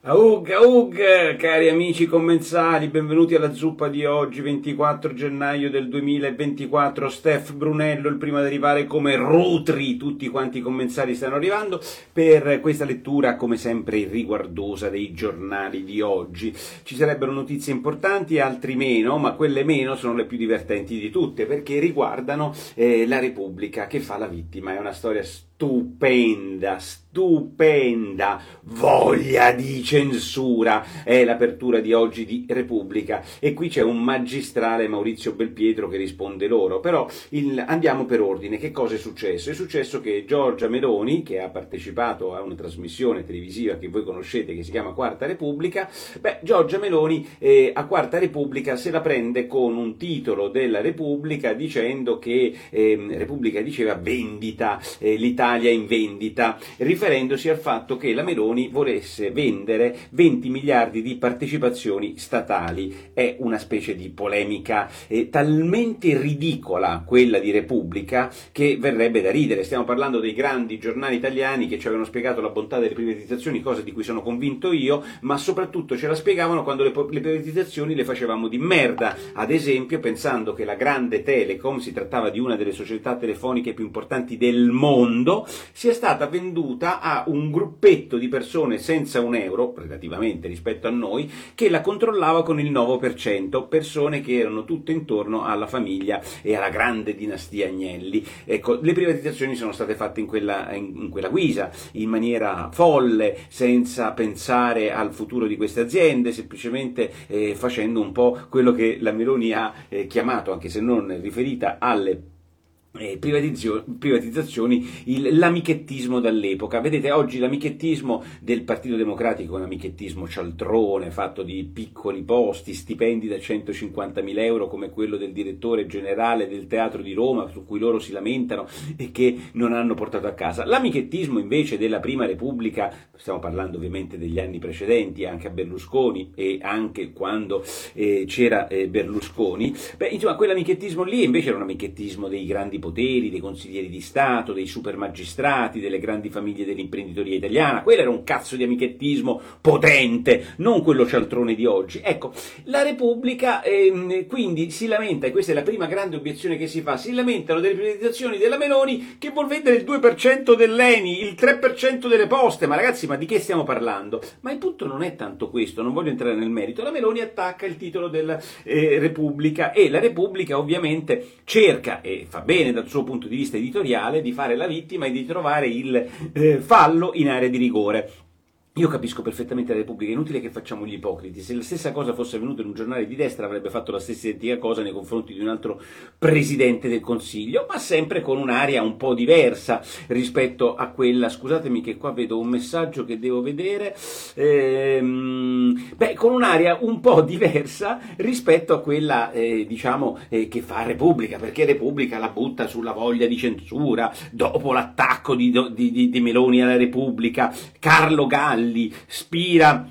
Aug, aug, cari amici commensali, benvenuti alla zuppa di oggi, 24 gennaio del 2024. Steph Brunello, il primo ad arrivare come Rutri, tutti quanti i commensali stanno arrivando per questa lettura, come sempre, irriguardosa dei giornali di oggi. Ci sarebbero notizie importanti, altri meno, ma quelle meno sono le più divertenti di tutte perché riguardano eh, la Repubblica che fa la vittima. È una storia stupenda, stupenda voglia di censura. È l'apertura di oggi di Repubblica. E qui c'è un magistrale Maurizio Belpietro che risponde loro. Però il, andiamo per ordine. Che cosa è successo? è successo che Giorgia Meloni che ha partecipato a una trasmissione televisiva che voi conoscete che si chiama Quarta Repubblica beh Giorgia Meloni eh, a Quarta Repubblica se la prende con un titolo della Repubblica dicendo che eh, Repubblica diceva vendita eh, l'Italia l'Italia in vendita, riferendosi al fatto che la Meloni volesse vendere 20 miliardi di partecipazioni statali. È una specie di polemica eh, talmente ridicola quella di Repubblica che verrebbe da ridere. Stiamo parlando dei grandi giornali italiani che ci avevano spiegato la bontà delle privatizzazioni, cosa di cui sono convinto io, ma soprattutto ce la spiegavano quando le, le privatizzazioni le facevamo di merda. Ad esempio, pensando che la grande Telecom si trattava di una delle società telefoniche più importanti del mondo, sia stata venduta a un gruppetto di persone senza un euro, relativamente rispetto a noi, che la controllava con il 9%, persone che erano tutte intorno alla famiglia e alla grande dinastia Agnelli. Ecco, le privatizzazioni sono state fatte in quella, in quella guisa, in maniera folle, senza pensare al futuro di queste aziende, semplicemente eh, facendo un po' quello che la Meloni ha eh, chiamato, anche se non riferita alle privatizzazioni, il, l'amichettismo dall'epoca. Vedete, oggi l'amichettismo del Partito Democratico un amichettismo cialtrone, fatto di piccoli posti, stipendi da 150.000 euro come quello del direttore generale del Teatro di Roma, su cui loro si lamentano e che non hanno portato a casa. L'amichettismo invece della Prima Repubblica, stiamo parlando ovviamente degli anni precedenti, anche a Berlusconi e anche quando eh, c'era eh, Berlusconi, beh, insomma, quell'amichettismo lì invece era un amichettismo dei grandi grandi poteri, dei consiglieri di Stato, dei super magistrati, delle grandi famiglie dell'imprenditoria italiana. Quello era un cazzo di amichettismo potente, non quello cialtrone di oggi. Ecco, la Repubblica ehm, quindi si lamenta, e questa è la prima grande obiezione che si fa, si lamentano delle privatizzazioni della Meloni che vuol vendere il 2% dell'ENI, il 3% delle poste. Ma ragazzi, ma di che stiamo parlando? Ma il punto non è tanto questo, non voglio entrare nel merito. La Meloni attacca il titolo della eh, Repubblica e la Repubblica ovviamente cerca, e fa bene, dal suo punto di vista editoriale di fare la vittima e di trovare il eh, fallo in area di rigore. Io capisco perfettamente la Repubblica, è inutile che facciamo gli ipocriti. Se la stessa cosa fosse avvenuta in un giornale di destra avrebbe fatto la stessa identica cosa nei confronti di un altro presidente del Consiglio, ma sempre con un'aria un po' diversa rispetto a quella. Scusatemi che qua vedo un messaggio che devo vedere. Ehm, beh, con un'aria un po' diversa rispetto a quella, eh, diciamo, eh, che fa Repubblica, perché Repubblica la butta sulla voglia di censura dopo l'attacco di, di, di, di Meloni alla Repubblica. Carlo Galli Spira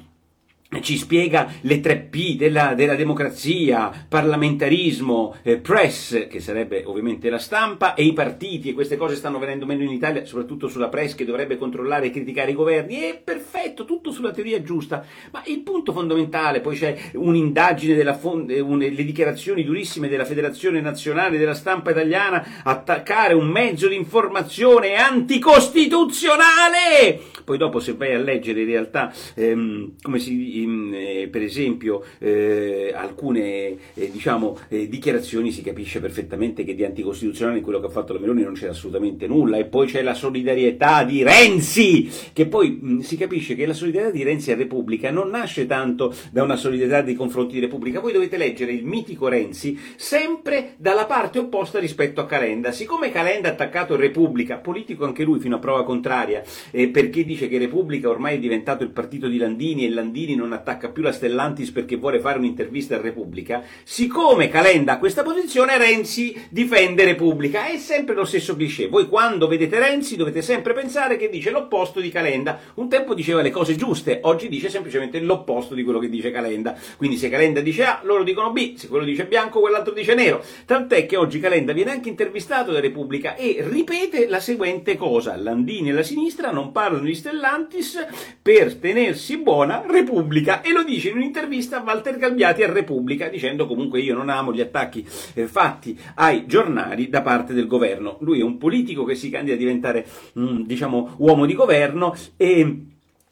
ci spiega le tre P della, della democrazia, parlamentarismo, eh, press, che sarebbe ovviamente la stampa, e i partiti, e queste cose stanno venendo meno in Italia, soprattutto sulla press che dovrebbe controllare e criticare i governi, è perfetto, tutto sulla teoria giusta, ma il punto fondamentale, poi c'è un'indagine della fond- eh, le dichiarazioni durissime della Federazione Nazionale della Stampa Italiana, attaccare un mezzo di informazione anticostituzionale! Poi dopo se vai a leggere in realtà, ehm, come si eh, per esempio eh, alcune eh, diciamo, dichiarazioni si capisce perfettamente che di anticostituzionale in quello che ha fatto la Meloni non c'è assolutamente nulla. E poi c'è la solidarietà di Renzi che poi mh, si capisce che la solidarietà di Renzi a Repubblica non nasce tanto da una solidarietà nei confronti di Repubblica. Voi dovete leggere il mitico Renzi sempre dalla parte opposta rispetto a Calenda. Siccome Calenda ha attaccato Repubblica politico anche lui fino a prova contraria eh, perché dice che Repubblica ormai è diventato il partito di Landini e Landini non non attacca più la Stellantis perché vuole fare un'intervista a Repubblica, siccome Calenda ha questa posizione, Renzi difende Repubblica. È sempre lo stesso cliché. Voi quando vedete Renzi dovete sempre pensare che dice l'opposto di Calenda. Un tempo diceva le cose giuste. Oggi dice semplicemente l'opposto di quello che dice Calenda. Quindi se Calenda dice A, loro dicono B, se quello dice bianco, quell'altro dice nero. Tant'è che oggi Calenda viene anche intervistato da Repubblica e ripete la seguente cosa. Landini e la sinistra non parlano di Stellantis per tenersi buona Repubblica e lo dice in un'intervista a Walter Galbiati a Repubblica dicendo comunque io non amo gli attacchi eh, fatti ai giornali da parte del governo. Lui è un politico che si candida a diventare mm, diciamo uomo di governo e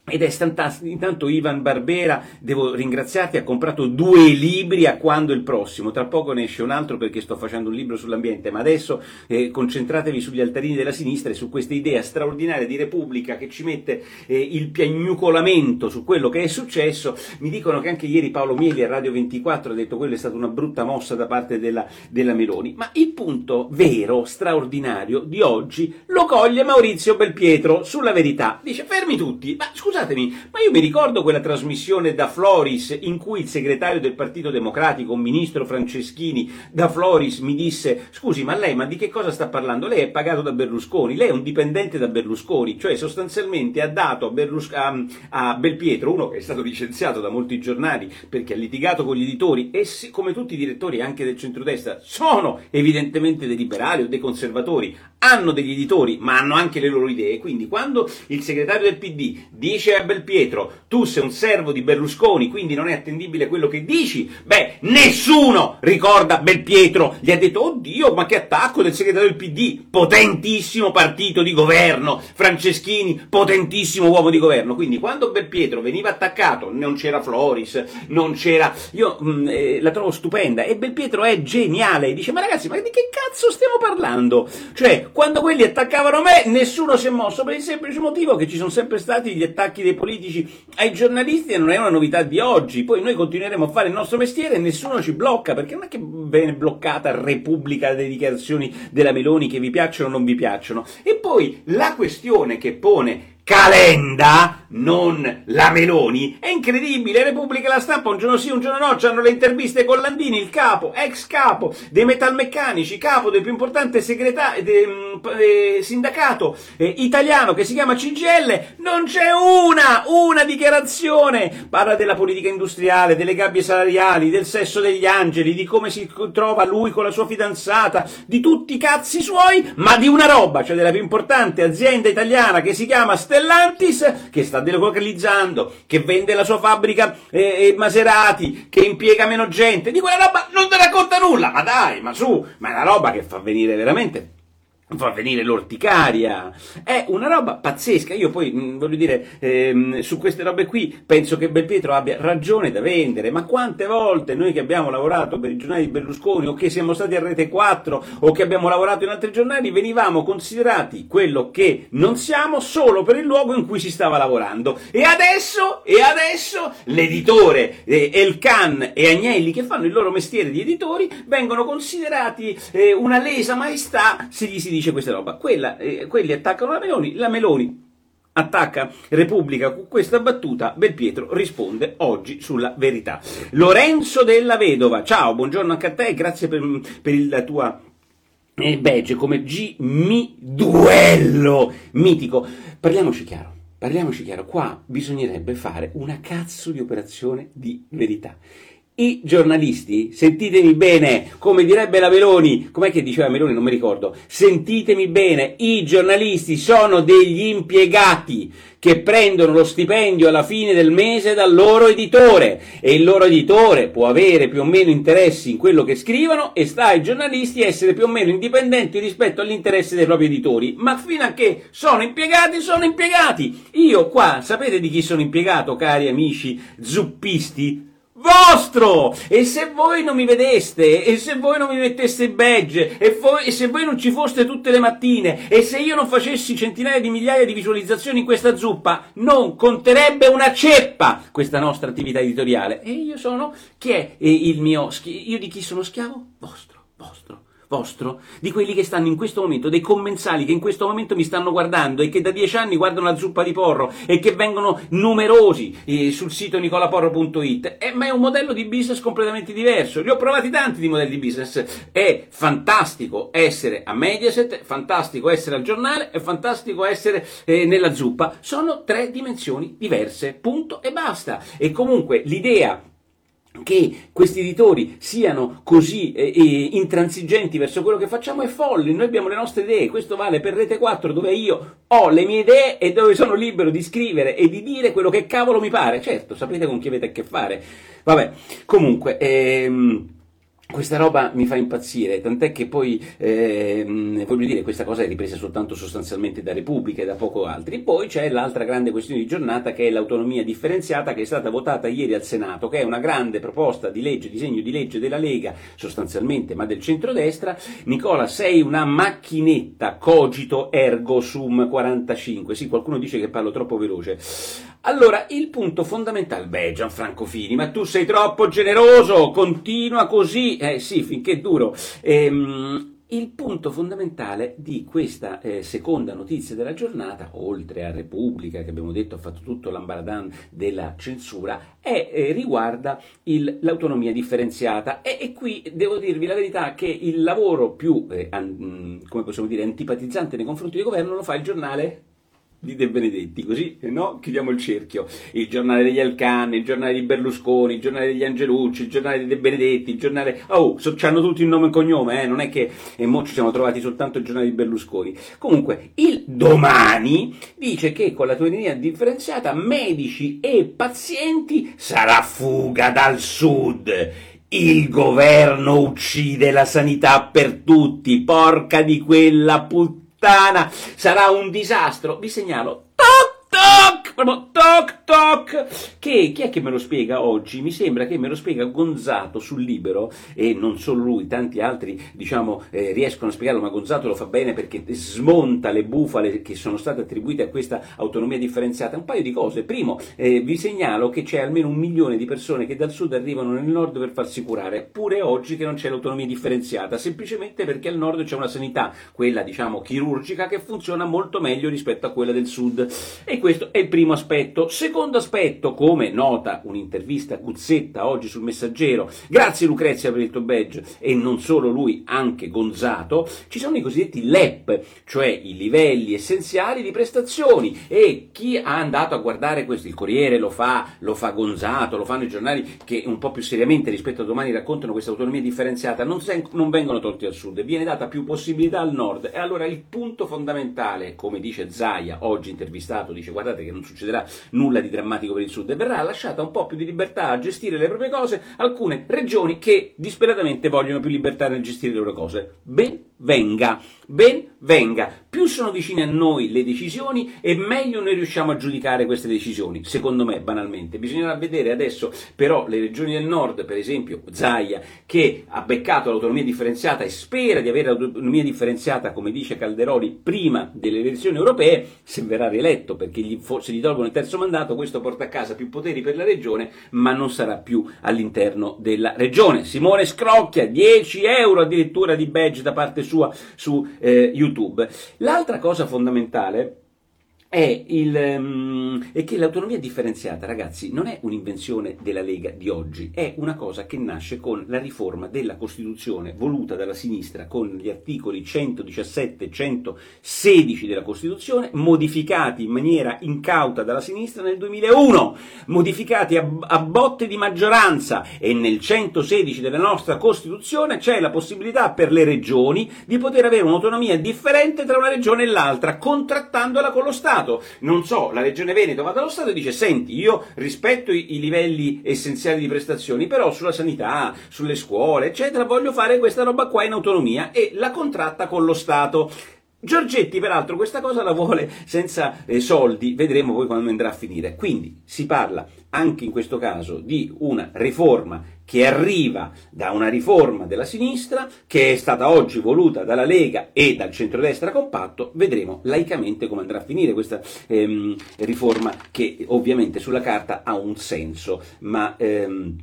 ed è fantastico, intanto Ivan Barbera, devo ringraziarti, ha comprato due libri a quando il prossimo, tra poco ne esce un altro perché sto facendo un libro sull'ambiente, ma adesso eh, concentratevi sugli altarini della sinistra e su questa idea straordinaria di Repubblica che ci mette eh, il piagnucolamento su quello che è successo. Mi dicono che anche ieri Paolo Mieli a Radio 24 ha detto che quella è stata una brutta mossa da parte della, della Meloni, ma il punto vero, straordinario di oggi lo coglie Maurizio Belpietro sulla verità. Dice fermi tutti, ma scusa scusatemi, ma io mi ricordo quella trasmissione da Floris in cui il segretario del Partito Democratico, un ministro Franceschini, da Floris mi disse, scusi, ma lei, ma di che cosa sta parlando? Lei è pagato da Berlusconi, lei è un dipendente da Berlusconi, cioè sostanzialmente ha dato a, Berlus- a, a Belpietro, uno che è stato licenziato da molti giornali perché ha litigato con gli editori e si, come tutti i direttori anche del centrodestra sono evidentemente dei liberali o dei conservatori, hanno degli editori ma hanno anche le loro idee, quindi quando il segretario del PD dice dice a Belpietro tu sei un servo di Berlusconi, quindi non è attendibile quello che dici, beh, nessuno ricorda Belpietro, gli ha detto, oddio, ma che attacco del segretario del PD, potentissimo partito di governo, Franceschini, potentissimo uomo di governo, quindi quando Belpietro veniva attaccato, non c'era Floris, non c'era, io mh, mm, eh, la trovo stupenda, e Belpietro è geniale, dice, ma ragazzi, ma di che cazzo stiamo parlando? Cioè, quando quelli attaccavano me, nessuno si è mosso, per il semplice motivo che ci sono sempre stati gli attacchi attacchi dei politici ai giornalisti non è una novità di oggi, poi noi continueremo a fare il nostro mestiere e nessuno ci blocca, perché non è che viene bloccata Repubblica delle dichiarazioni della Meloni che vi piacciono o non vi piacciono. E poi la questione che pone Calenda, non la Meloni. È incredibile, Repubblica e la stampa un giorno sì, un giorno no, hanno le interviste con Landini, il capo, ex capo dei metalmeccanici, capo del più importante segretario, de, de, sindacato eh, italiano che si chiama CGL. Non c'è una, una dichiarazione. Parla della politica industriale, delle gabbie salariali, del sesso degli angeli, di come si trova lui con la sua fidanzata, di tutti i cazzi suoi, ma di una roba, cioè della più importante azienda italiana che si chiama Stellantis Stellantis che sta delocalizzando, che vende la sua fabbrica eh, Maserati, che impiega meno gente, di quella roba non ti racconta nulla, ma dai, ma su, ma è una roba che fa venire veramente fa venire l'orticaria, è una roba pazzesca. Io poi mm, voglio dire, ehm, su queste robe qui penso che Belpietro abbia ragione da vendere, ma quante volte noi che abbiamo lavorato per i giornali di Berlusconi o che siamo stati a Rete 4 o che abbiamo lavorato in altri giornali venivamo considerati quello che non siamo solo per il luogo in cui si stava lavorando. E adesso, e adesso l'editore eh, Elkan e Agnelli che fanno il loro mestiere di editori vengono considerati eh, una lesa maestà se gli si dice questa roba. Quella, eh, quelli attaccano la Meloni, la Meloni attacca Repubblica con questa battuta, Belpietro risponde oggi sulla verità. Lorenzo della Vedova, ciao, buongiorno anche a te, grazie per, per la tua eh, badge come G mi duello mitico. Parliamoci chiaro. Parliamoci chiaro, qua bisognerebbe fare una cazzo di operazione di verità. I giornalisti, sentitemi bene, come direbbe la Meloni, com'è che diceva Meloni, non mi ricordo, sentitemi bene, i giornalisti sono degli impiegati che prendono lo stipendio alla fine del mese dal loro editore e il loro editore può avere più o meno interessi in quello che scrivono e sta ai giornalisti essere più o meno indipendenti rispetto all'interesse dei propri editori, ma fino a che sono impiegati, sono impiegati. Io qua, sapete di chi sono impiegato, cari amici zuppisti? Vostro! E se voi non mi vedeste, e se voi non mi metteste badge, e, voi, e, se voi non ci foste tutte le mattine, e se io non facessi centinaia di migliaia di visualizzazioni in questa zuppa, non conterebbe una ceppa questa nostra attività editoriale. E io sono, chi è il mio, io di chi sono schiavo? Vostro, vostro vostro, di quelli che stanno in questo momento, dei commensali che in questo momento mi stanno guardando e che da dieci anni guardano la zuppa di porro e che vengono numerosi eh, sul sito nicolaporro.it, eh, ma è un modello di business completamente diverso. Li ho provati tanti di modelli di business. È fantastico essere a Mediaset, fantastico essere al giornale, è fantastico essere eh, nella zuppa. Sono tre dimensioni diverse, punto e basta. E comunque l'idea che questi editori siano così eh, eh, intransigenti verso quello che facciamo è folle, noi abbiamo le nostre idee, questo vale per Rete 4 dove io ho le mie idee e dove sono libero di scrivere e di dire quello che cavolo mi pare, certo sapete con chi avete a che fare, vabbè, comunque... Ehm, questa roba mi fa impazzire, tant'è che poi, eh, voglio dire, questa cosa è ripresa soltanto sostanzialmente da Repubblica e da poco altri. Poi c'è l'altra grande questione di giornata che è l'autonomia differenziata che è stata votata ieri al Senato, che è una grande proposta di legge, disegno di legge della Lega, sostanzialmente, ma del centrodestra. Nicola, sei una macchinetta, cogito ergo sum 45. Sì, qualcuno dice che parlo troppo veloce. Allora, il punto fondamentale, beh, Gianfranco Fini, ma tu sei troppo generoso, continua così, eh sì, finché duro. Ehm, il punto fondamentale di questa eh, seconda notizia della giornata, oltre a Repubblica, che abbiamo detto ha fatto tutto l'ambaradan della censura, è, eh, riguarda il, l'autonomia differenziata. E, e, qui devo dirvi la verità che il lavoro più, eh, an, possiamo dire, antipatizzante nei confronti del governo lo fa il giornale di De Benedetti, così no? chiudiamo il cerchio. Il giornale degli Alcan, il giornale di Berlusconi, il giornale degli Angelucci, il giornale di De Benedetti, il giornale... Oh, so, hanno tutti il nome e cognome, eh? non è che e mo ci siamo trovati soltanto il giornale di Berlusconi. Comunque, il domani dice che con la teoria differenziata medici e pazienti sarà fuga dal sud. Il governo uccide la sanità per tutti, porca di quella puttana puttana, sarà un disastro. Vi segnalo, proprio toc toc, che chi è che me lo spiega oggi? Mi sembra che me lo spiega Gonzato sul Libero, e non solo lui, tanti altri, diciamo, eh, riescono a spiegarlo, ma Gonzato lo fa bene perché smonta le bufale che sono state attribuite a questa autonomia differenziata. Un paio di cose. Primo, eh, vi segnalo che c'è almeno un milione di persone che dal sud arrivano nel nord per farsi curare, pure oggi che non c'è l'autonomia differenziata, semplicemente perché al nord c'è una sanità, quella diciamo chirurgica, che funziona molto meglio rispetto a quella del sud. E questo è il primo aspetto. Secondo aspetto, come nota un'intervista Guzzetta oggi sul Messaggero, grazie Lucrezia per il tuo badge e non solo lui, anche Gonzato, ci sono i cosiddetti LEP, cioè i livelli essenziali di prestazioni. E chi ha andato a guardare questo, il Corriere lo fa, lo fa Gonzato, lo fanno i giornali che un po' più seriamente rispetto a domani raccontano questa autonomia differenziata, non, sen- non vengono tolti al sud, viene data più possibilità al nord. E allora il punto fondamentale, come dice Zaia, oggi intervistato, dice guardate che non succederà nulla di drammatico per il sud e verrà lasciata un po' più di libertà a gestire le proprie cose alcune regioni che disperatamente vogliono più libertà nel gestire le loro cose. Ben venga, ben venga. Più sono vicine a noi le decisioni e meglio noi riusciamo a giudicare queste decisioni, secondo me, banalmente. Bisognerà vedere adesso però le regioni del nord, per esempio Zaia, che ha beccato l'autonomia differenziata e spera di avere l'autonomia differenziata, come dice Calderoli, prima delle elezioni europee, se verrà rieletto, perché gli, se gli tolgono il terzo mandato, questo porta a casa più poteri per la regione, ma non sarà più all'interno della regione. Simone Scrocchia, 10 euro addirittura di badge da parte sua su eh, YouTube. L'altra cosa fondamentale il, um, è, che l'autonomia differenziata, ragazzi, non è un'invenzione della Lega di oggi, è una cosa che nasce con la riforma della Costituzione voluta dalla sinistra con gli articoli 117 e 116 della Costituzione, modificati in maniera incauta dalla sinistra nel 2001, modificati a, a botte di maggioranza e nel 116 della nostra Costituzione c'è la possibilità per le regioni di poter avere un'autonomia differente tra una regione e l'altra, contrattandola con lo Stato. Stato, non so, la Regione Veneto va dallo Stato e dice senti, io rispetto i, i livelli essenziali di prestazioni, però sulla sanità, sulle scuole, eccetera, voglio fare questa roba qua in autonomia e la contratta con lo Stato. Giorgetti, peraltro, questa cosa la vuole senza eh, soldi, vedremo poi quando andrà a finire. Quindi si parla anche in questo caso di una riforma che arriva da una riforma della sinistra che è stata oggi voluta dalla Lega e dal centrodestra compatto, vedremo laicamente come andrà a finire questa ehm, riforma che ovviamente sulla carta ha un senso, ma ehm,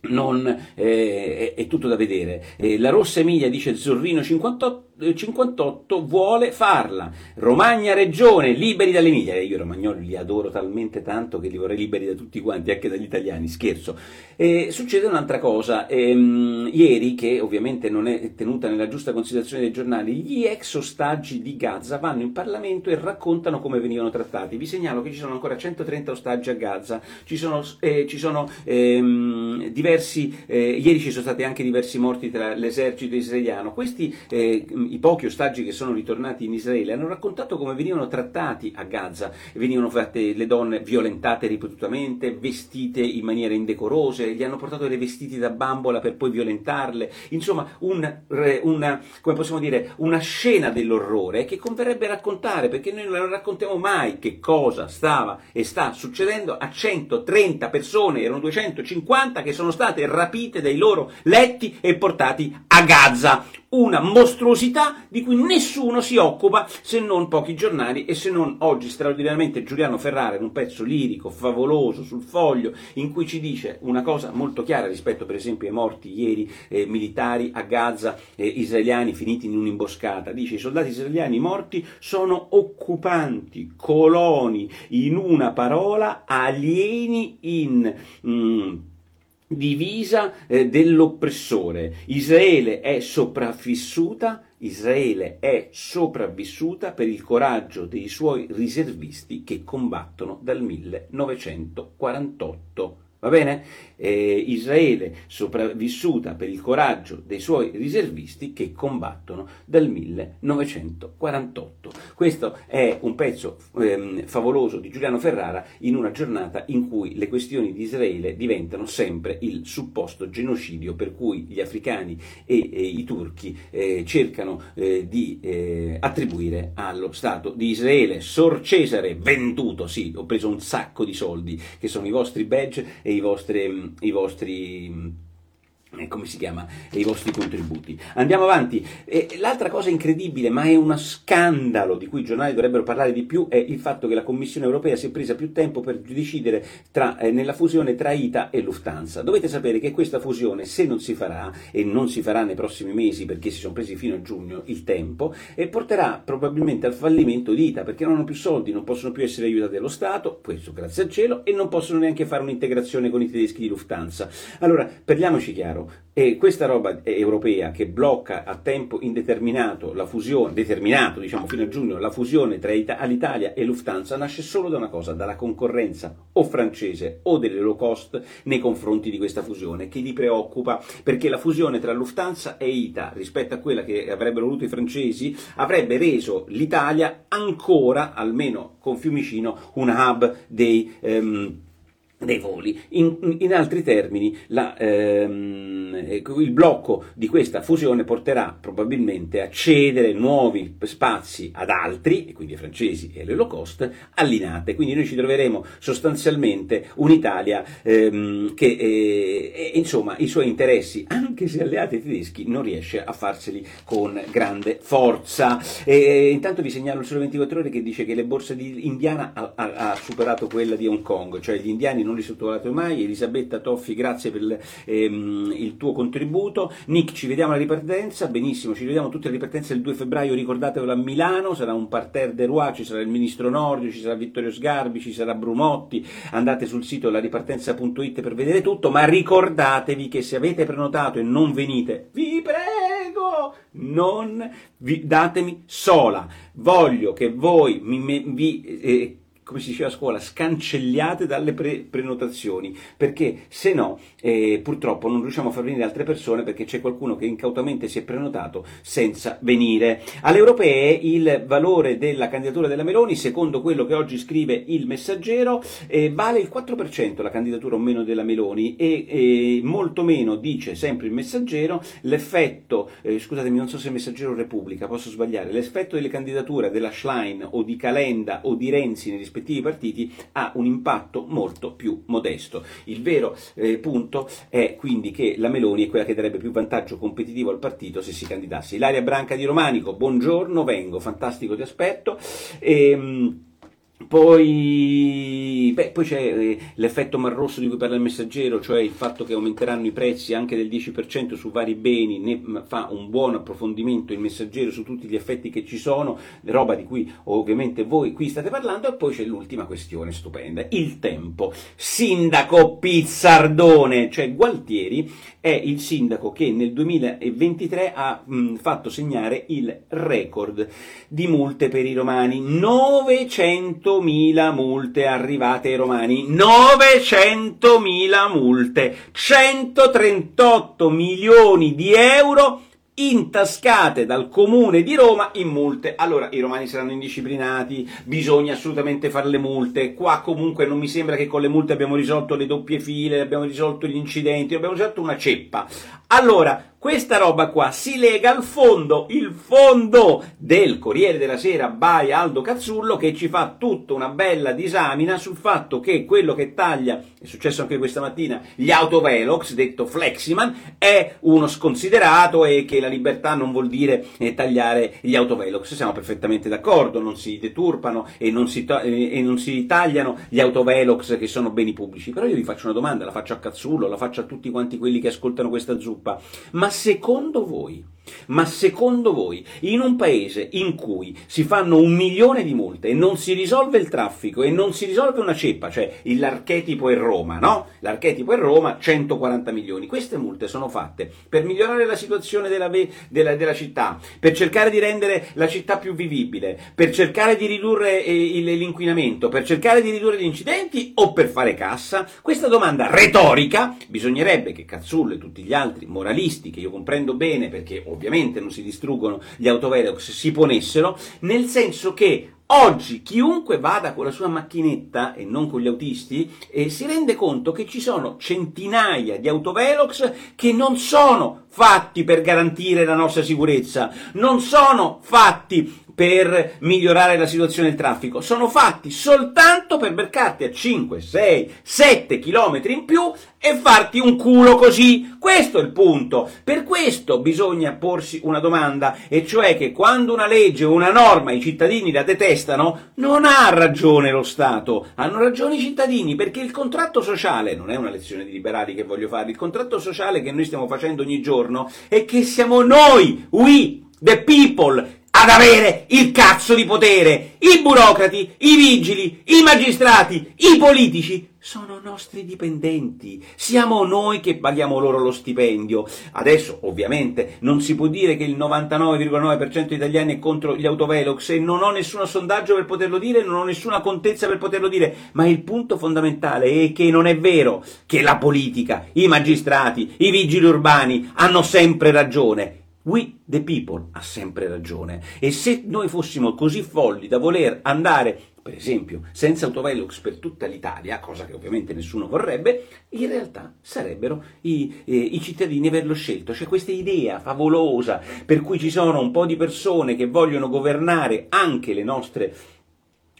non, eh, è, tutto da vedere. Eh, la Rossa Emilia dice Zorrino 58, 58 vuole farla. Romagna Regione, liberi dall'Emilia. Io i romagnoli li adoro talmente tanto che li vorrei liberi da tutti quanti, anche dagli italiani, scherzo. Eh, succede un'altra cosa. Ehm, ieri, che ovviamente non è tenuta nella giusta considerazione dei giornali, gli ex ostaggi di Gaza vanno in Parlamento e raccontano come venivano trattati. Vi segnalo che ci sono ancora 130 ostaggi a Gaza, ci sono, eh, ci sono ehm, diversi, eh, ieri ci sono stati anche diversi morti tra l'esercito israeliano. Questi eh, i pochi ostaggi che sono ritornati in Israele hanno raccontato come venivano trattati a Gaza, venivano fatte le donne violentate ripetutamente, vestite in maniere indecorose, gli hanno portato dei vestiti da bambola per poi violentarle, insomma un, una, dire, una scena dell'orrore che converrebbe raccontare perché noi non raccontiamo mai che cosa stava e sta succedendo a 130 persone, erano 250 che sono state rapite dai loro letti e portati a Gaza una mostruosità di cui nessuno si occupa se non pochi giornali e se non oggi straordinariamente Giuliano Ferrara in un pezzo lirico, favoloso, sul foglio, in cui ci dice una cosa molto chiara rispetto per esempio ai morti ieri eh, militari a Gaza eh, israeliani finiti in un'imboscata. Dice i soldati israeliani morti sono occupanti, coloni, in una parola alieni in... Mm, divisa eh, dell'oppressore. Israele è sopravvissuta, Israele è sopravvissuta per il coraggio dei suoi riservisti che combattono dal 1948. Va bene? Eh, Israele sopravvissuta per il coraggio dei suoi riservisti che combattono dal 1948. Questo è un pezzo ehm, favoloso di Giuliano Ferrara in una giornata in cui le questioni di Israele diventano sempre il supposto genocidio per cui gli africani e, e i turchi eh, cercano eh, di eh, attribuire allo Stato di Israele. Sor Cesare, venduto, sì, ho preso un sacco di soldi che sono i vostri badge i vostri, i vostri eh, come si chiama, i vostri contributi. Andiamo avanti. E l'altra cosa incredibile, ma è uno scandalo di cui i giornali dovrebbero parlare di più, è il fatto che la Commissione europea si è presa più tempo per decidere tra, eh, nella fusione tra ITA e Lufthansa. Dovete sapere che questa fusione, se non si farà, e non si farà nei prossimi mesi perché si sono presi fino a giugno il tempo, eh, porterà probabilmente al fallimento di ITA perché non hanno più soldi, non possono più essere aiutati dallo Stato, questo grazie al cielo, e non possono neanche fare un'integrazione con i tedeschi di Lufthansa. Allora, parliamoci chiaro chiaro. E questa roba europea che blocca a tempo indeterminato la fusione, determinato diciamo fino a giugno, la fusione tra Ita- Alitalia e Lufthansa nasce solo da una cosa, dalla concorrenza o francese o delle low cost nei confronti di questa fusione, che li preoccupa perché la fusione tra Lufthansa e ITA rispetto a quella che avrebbero voluto i francesi avrebbe reso l'Italia ancora, almeno con Fiumicino, un hub dei... Um, dei voli. In, in altri termini, la, ehm, il blocco di questa fusione porterà probabilmente a cedere nuovi spazi ad altri, quindi ai francesi e cost, allinate. Quindi noi ci troveremo sostanzialmente un'Italia ehm, che, eh, insomma, i suoi interessi, anche se alleati tedeschi, non riesce a farseli con grande forza. E, intanto vi segnalo il solo 24 ore che dice che le borse di Indiana ha, ha, ha superato quella di Hong Kong, cioè gli indiani non li sottovalutate mai. Elisabetta Toffi, grazie per ehm, il tuo contributo. Nick, ci vediamo alla ripartenza. Benissimo, ci vediamo tutte le ripartenze il 2 febbraio, ricordatevelo a Milano, sarà un parterre de Roi, ci sarà il ministro Nordio, ci sarà Vittorio Sgarbi, ci sarà Brumotti. Andate sul sito laripartenza.it per vedere tutto, ma ricordatevi che se avete prenotato e non venite, vi prego, non vi, datemi sola. Voglio che voi mi, vi eh, come si diceva a scuola, scancelliate dalle pre- prenotazioni, perché se no eh, purtroppo non riusciamo a far venire altre persone perché c'è qualcuno che incautamente si è prenotato senza venire. Alle europee il valore della candidatura della Meloni, secondo quello che oggi scrive il messaggero, eh, vale il 4% la candidatura o meno della Meloni e eh, molto meno, dice sempre il messaggero, l'effetto, eh, scusatemi non so se il messaggero Repubblica, posso sbagliare, l'effetto delle candidature della Schlein o di Calenda o di Renzi nei rispettivi partiti ha un impatto molto più modesto. Il vero eh, punto è quindi che la Meloni è quella che darebbe più vantaggio competitivo al partito se si candidasse. Ilaria Branca di Romanico, buongiorno, vengo, fantastico ti aspetto. Ehm, Poi, beh, poi c'è eh, l'effetto mar rosso di cui parla il messaggero, cioè il fatto che aumenteranno i prezzi anche del 10% su vari beni, ne fa un buon approfondimento il messaggero su tutti gli effetti che ci sono, roba di cui ovviamente voi qui state parlando, e poi c'è l'ultima questione stupenda, il tempo. Sindaco Pizzardone, cioè Gualtieri è il sindaco che nel 2023 ha mh, fatto segnare il record di multe per i romani, 900.000 multe arrivate ai romani, 900.000 multe, 138 milioni di euro intascate dal comune di Roma in multe. Allora i romani saranno indisciplinati, bisogna assolutamente fare le multe. Qua comunque non mi sembra che con le multe abbiamo risolto le doppie file, abbiamo risolto gli incidenti, abbiamo risolto una ceppa. Allora, questa roba qua si lega al fondo, il fondo del Corriere della Sera by Aldo Cazzullo che ci fa tutta una bella disamina sul fatto che quello che taglia, è successo anche questa mattina, gli autovelox, detto Fleximan, è uno sconsiderato e che la libertà non vuol dire eh, tagliare gli autovelox. Siamo perfettamente d'accordo, non si deturpano e non si, to- e non si tagliano gli autovelox che sono beni pubblici. Però io vi faccio una domanda, la faccio a Cazzullo, la faccio a tutti quanti quelli che ascoltano questa zuppa. Ma ma secondo voi ma secondo voi, in un paese in cui si fanno un milione di multe e non si risolve il traffico e non si risolve una ceppa, cioè l'archetipo è Roma, no? L'archetipo è Roma, 140 milioni. Queste multe sono fatte per migliorare la situazione della, della, della città, per cercare di rendere la città più vivibile, per cercare di ridurre eh, l'inquinamento, per cercare di ridurre gli incidenti o per fare cassa? Questa domanda retorica bisognerebbe che Cazzullo e tutti gli altri moralisti, che io comprendo bene perché ovviamente non si distruggono gli autovelox, si ponessero, nel senso che Oggi chiunque vada con la sua macchinetta e non con gli autisti eh, si rende conto che ci sono centinaia di autovelox che non sono fatti per garantire la nostra sicurezza, non sono fatti per migliorare la situazione del traffico, sono fatti soltanto per beccarti a 5, 6, 7 km in più e farti un culo così. Questo è il punto. Per questo bisogna porsi una domanda, e cioè che quando una legge o una norma i cittadini la detestano, non ha ragione lo Stato, hanno ragione i cittadini, perché il contratto sociale, non è una lezione di liberali che voglio fare, il contratto sociale che noi stiamo facendo ogni giorno è che siamo noi, we, the people, ad avere il cazzo di potere. I burocrati, i vigili, i magistrati, i politici sono nostri dipendenti. Siamo noi che paghiamo loro lo stipendio. Adesso, ovviamente, non si può dire che il 99,9% degli italiani è contro gli autovelox e non ho nessun sondaggio per poterlo dire, non ho nessuna contezza per poterlo dire, ma il punto fondamentale è che non è vero che la politica, i magistrati, i vigili urbani hanno sempre ragione. We the people ha sempre ragione e se noi fossimo così folli da voler andare, per esempio, senza autovelox per tutta l'Italia, cosa che ovviamente nessuno vorrebbe, in realtà sarebbero i, eh, i cittadini averlo scelto. C'è questa idea favolosa per cui ci sono un po' di persone che vogliono governare anche le nostre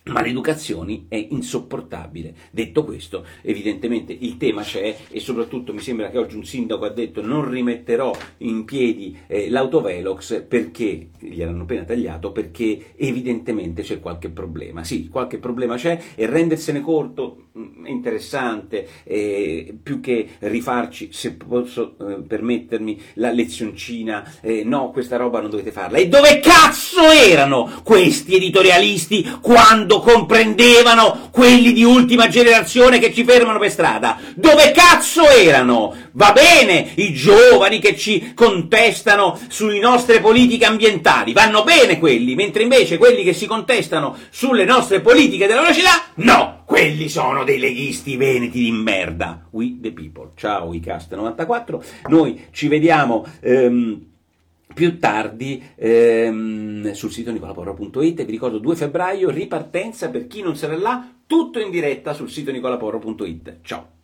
ma l'educazione è insopportabile. Detto questo, evidentemente il tema c'è e soprattutto mi sembra che oggi un sindaco ha detto non rimetterò in piedi eh, l'autovelox perché gliel'hanno appena tagliato, perché evidentemente c'è qualche problema. Sì, qualche problema c'è e rendersene corto mm, è interessante, eh, più che rifarci, se posso eh, permettermi, la lezioncina, eh, no, questa roba non dovete farla. E dove cazzo erano questi editorialisti quando comprendevano quelli di ultima generazione che ci fermano per strada? Dove cazzo erano? Va bene i giovani che ci contestano sulle nostre politiche ambientali, vanno bene quelli, mentre invece quelli che si contestano sulle nostre politiche della velocità, no! Quelli sono dei leghisti veneti di merda. We the people. Ciao, iCast94. Noi ci vediamo. Ehm, più tardi ehm, sul sito nicolaporro.it. Vi ricordo 2 febbraio, ripartenza per chi non sarà là, tutto in diretta sul sito nicolaporro.it. Ciao!